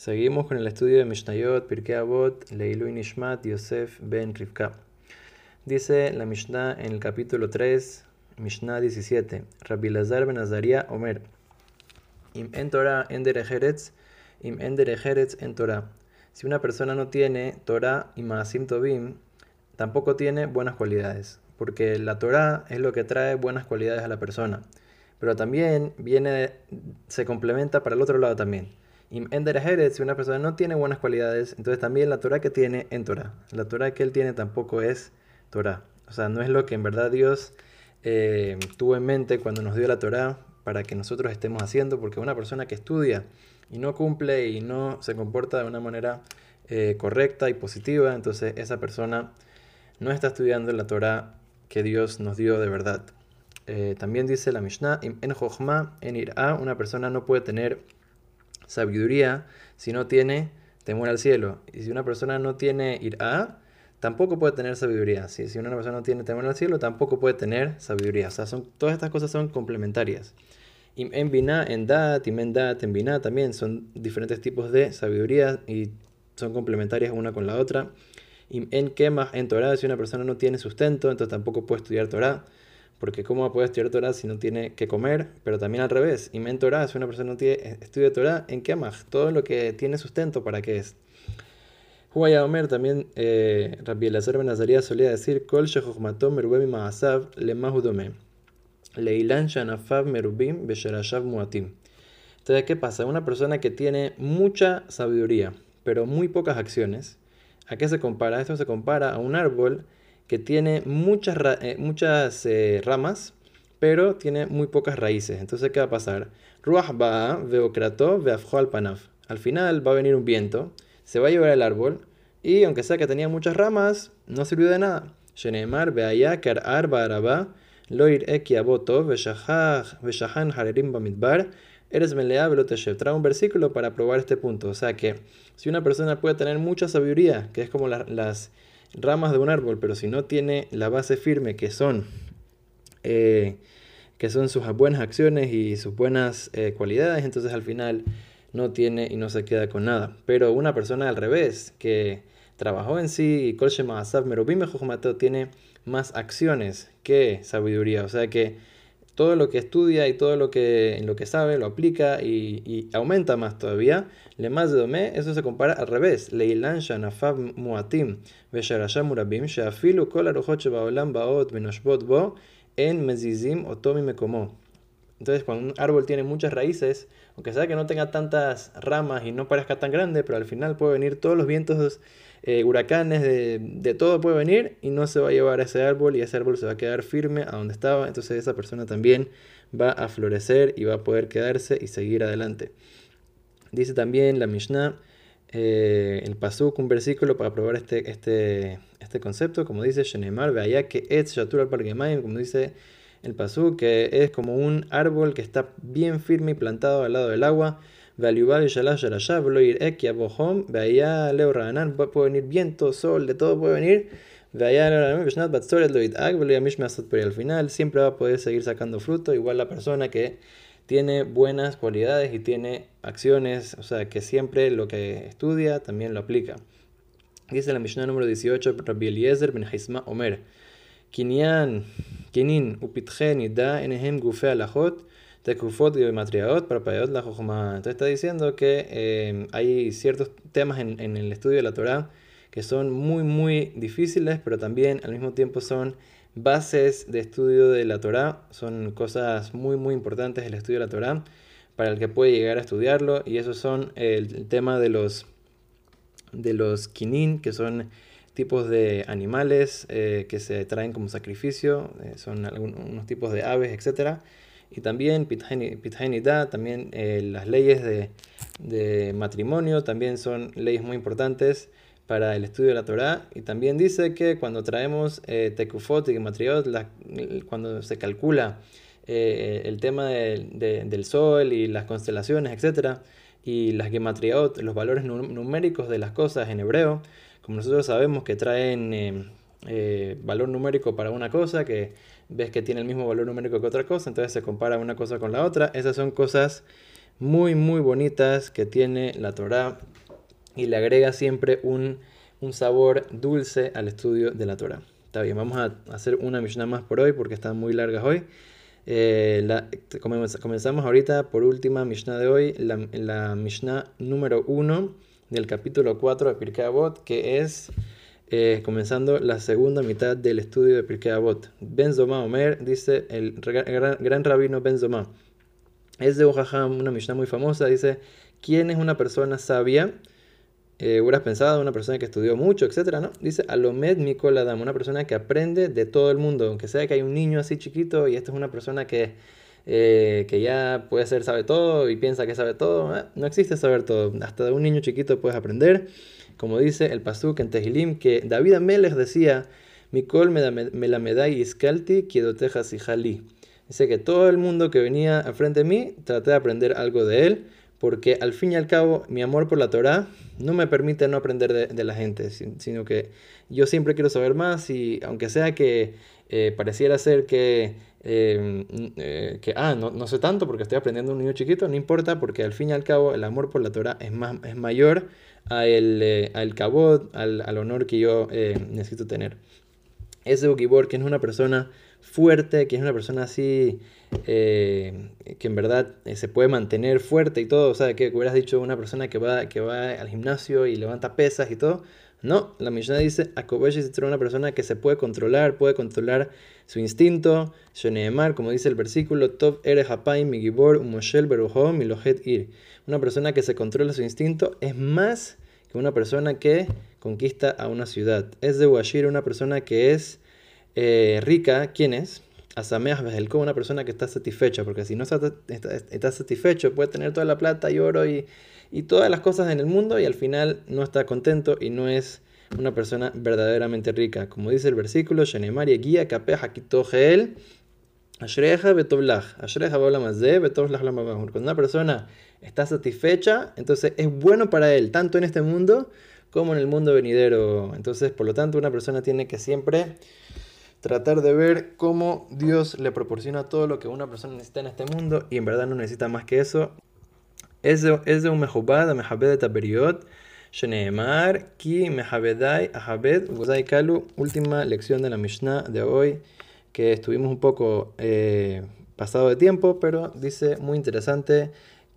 Seguimos con el estudio de Mishnayot, Pirkei Avot, Leilui Nishmat, Yosef Ben Rivka. Dice la Mishnah en el capítulo 3, Mishnah 17, Rabbi Lazar Ben Azaria Omer, Im en Torah en derejeretz, im en derejeretz en Torah. Si una persona no tiene Torah y Maasim Tobim, tampoco tiene buenas cualidades, porque la Torah es lo que trae buenas cualidades a la persona, pero también viene, se complementa para el otro lado también si una persona no tiene buenas cualidades, entonces también la Torah que tiene en Torah. La Torah que él tiene tampoco es Torah. O sea, no es lo que en verdad Dios eh, tuvo en mente cuando nos dio la Torah para que nosotros estemos haciendo, porque una persona que estudia y no cumple y no se comporta de una manera eh, correcta y positiva, entonces esa persona no está estudiando la Torah que Dios nos dio de verdad. Eh, también dice la Mishnah, en Jochma, en Irá, una persona no puede tener sabiduría si no tiene temor al cielo. Y si una persona no tiene ira, tampoco puede tener sabiduría. Si una persona no tiene temor al cielo, tampoco puede tener sabiduría. O sea, son, todas estas cosas son complementarias. Y en Binah, en Dat, y en Dat, en Binah también son diferentes tipos de sabiduría y son complementarias una con la otra. Y en Kemah, en Torah, si una persona no tiene sustento, entonces tampoco puede estudiar Torah porque ¿cómo poder estudiar Torah si no tiene que comer? Pero también al revés, y Torah, si una persona no tiene, estudia Torah, ¿en qué más? Todo lo que tiene sustento, ¿para qué es? Huaya Omer también, eh, Rabbi Elazar Ben Azaria solía decir, Kol ma'asav merubim muatim. Entonces, ¿qué pasa? Una persona que tiene mucha sabiduría, pero muy pocas acciones, ¿a qué se compara? Esto se compara a un árbol que tiene muchas, eh, muchas eh, ramas, pero tiene muy pocas raíces. Entonces, ¿qué va a pasar? Ruach va, veokrato, al panaf. Al final va a venir un viento, se va a llevar el árbol, y aunque sea que tenía muchas ramas, no sirvió de nada. Shenemar, veaya, ar baaraba, loir eki aboto, veshahan harerim bamidbar, eres melea veloteshev. Trae un versículo para probar este punto. O sea que si una persona puede tener mucha sabiduría, que es como las ramas de un árbol, pero si no tiene la base firme, que son, eh, que son sus buenas acciones y sus buenas eh, cualidades, entonces al final no tiene y no se queda con nada. Pero una persona al revés, que trabajó en sí y tiene más acciones que sabiduría, o sea que todo lo que estudia y todo lo que, lo que sabe lo aplica y, aumenta más todavía. Le más de domé, eso se compara al revés. Leilan shanafab muatim vesharasham murabim sheafilu kol aruchot shebaolam baot benoshbot bo en mezizim otomi mekomo. Entonces, cuando un árbol tiene muchas raíces, aunque sea que no tenga tantas ramas y no parezca tan grande, pero al final puede venir todos los vientos eh, huracanes, de, todo puede venir y no se va a llevar a ese árbol y ese árbol se va a quedar firme a donde estaba. Entonces esa persona también va a florecer y va a poder quedarse y seguir adelante. Dice también la Mishnah, eh, el Pasuk, un versículo para probar este, este, este concepto, como dice Shenemar, allá que es Shatur al como dice el Pasuk, que es como un árbol que está bien firme y plantado al lado del agua puede venir viento, sol, de todo puede venir. Y al final siempre va a poder seguir sacando fruto, igual la persona que tiene buenas cualidades y tiene acciones, o sea, que siempre lo que estudia también lo aplica. Dice la Mishnah número 18, Rabbi Eliezer ben Haisma Omer, Kinyan, Kinin, Upitgen, Da, Enehem, Gufe, Alajot, para la Entonces está diciendo que eh, hay ciertos temas en, el estudio de la Torah que son muy, muy difíciles, pero también al mismo tiempo son bases de estudio de la Torah. Son cosas muy, muy importantes el estudio de la Torah para el que puede llegar a estudiarlo. Y esos son el, tema de los, de los kinin, que son tipos de animales eh, que se traen como sacrificio. Eh, son algunos tipos de aves, etcétera y también Pithainidad, también eh, las leyes de, matrimonio, también son leyes muy importantes para el estudio de la Torah. Y también dice que cuando traemos eh, Tekufot y Gematriot, cuando se calcula eh, el tema del sol y las constelaciones, etc., y las Gematriot, los valores numéricos de las cosas en hebreo, como nosotros sabemos que traen eh, valor numérico para una cosa, que ves que tiene el mismo valor numérico que otra cosa, entonces se compara una cosa con la otra. Esas son cosas muy, muy bonitas que tiene la Torah y le agrega siempre un, un sabor dulce al estudio de la Torah. Está bien, vamos a hacer una Mishnah más por hoy porque están muy largas hoy. Eh, la, comenzamos ahorita por última Mishnah de hoy, la, la Mishnah número 1 del capítulo 4 de Pirkei Avot, que es eh, comenzando la segunda mitad del estudio de Pirkei Avot. Ben Zoma Omer, dice el gran, rabino Ben Zoma. Es de Ojaham, una Mishnah muy famosa, dice, ¿quién es una persona sabia? Eh, hubieras pensado, una persona que estudió mucho, etcétera, ¿no? Dice, Alomed Mikol Adam, una persona que aprende de todo el mundo, aunque sea que hay un niño así chiquito y esta es una persona que, eh, que ya puede ser sabe todo y piensa que sabe todo, no existe saber todo, hasta de un niño chiquito puedes aprender. Como dice el Pasuk en Tehilim, que David Amelech decía, Mikol me la medai iskalti y jali. Dice que todo el mundo que venía al frente de mí, traté de aprender algo de él, porque al fin y al cabo mi amor por la Torah no me permite no aprender de, la gente, sino que yo siempre quiero saber más y aunque sea que eh, pareciera ser que, em, eh, que ah, no, no, sé tanto porque estoy aprendiendo un niño chiquito, no importa porque al fin y al cabo el amor por la Torah es, más, es mayor a el, eh, al cabot, al, al, honor que yo eh, necesito tener. Ese Ukibor, que es una persona fuerte, que es una persona así, que en verdad se puede mantener fuerte y todo, o sea, que hubieras dicho una persona que va, que va al gimnasio y levanta pesas y todo. No, la Mishnah dice, Akobesh es una persona que se puede controlar, puede controlar su instinto, Shoneemar, como dice el versículo, Tov ere hapaim migibor umoshel beruho milohet ir. Una persona que se controla su instinto es más que una persona que conquista a una ciudad. Es de Washir una persona que es eh, rica. ¿Quién es? Asameach Bejelko, una persona que está satisfecha, porque si no está, está, satisfecho, puede tener toda la plata y oro y, y, todas las cosas en el mundo y al final no está contento y no es una persona verdaderamente rica. Como dice el versículo, Shenemari guía Ashreja Betovlach Cuando una persona está satisfecha, entonces es bueno para él, tanto en este mundo como en el mundo venidero. Entonces, por lo tanto, una persona tiene que siempre tratar de ver cómo Dios le proporciona todo lo que una persona necesita en este mundo y en verdad no necesita más que eso. Es de, de un mejubad, mejabed taberiot, sheneemar, ki mejabedai, ahabed, gozai kalu. Última lección de la Mishnah de hoy, que estuvimos un poco eh, pasado de tiempo, pero dice muy interesante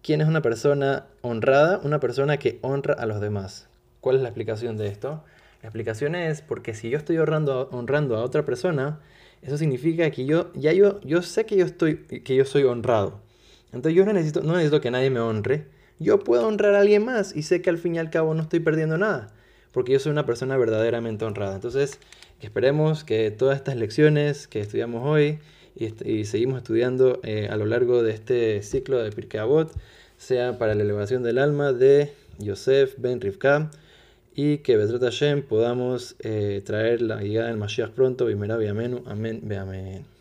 ¿Quién es una persona honrada? Una persona que honra a los demás. ¿Cuál es la explicación de esto? La explicación es porque si yo estoy honrando, a otra persona, eso significa que yo ya yo, yo sé que yo, estoy, que yo soy honrado. Entonces yo no necesito, no necesito que nadie me honre. Yo puedo honrar a alguien más y sé que al fin y al cabo no estoy perdiendo nada. Porque yo soy una persona verdaderamente honrada. Entonces esperemos que todas estas lecciones que estudiamos hoy y, seguimos estudiando eh, a lo largo de este ciclo de Pirkei Avot, sea para la elevación del alma de Yosef Ben Rivka y que Bezrat Hashem podamos eh, traer la llegada del Mashiach pronto, Amén, Amén, Amén.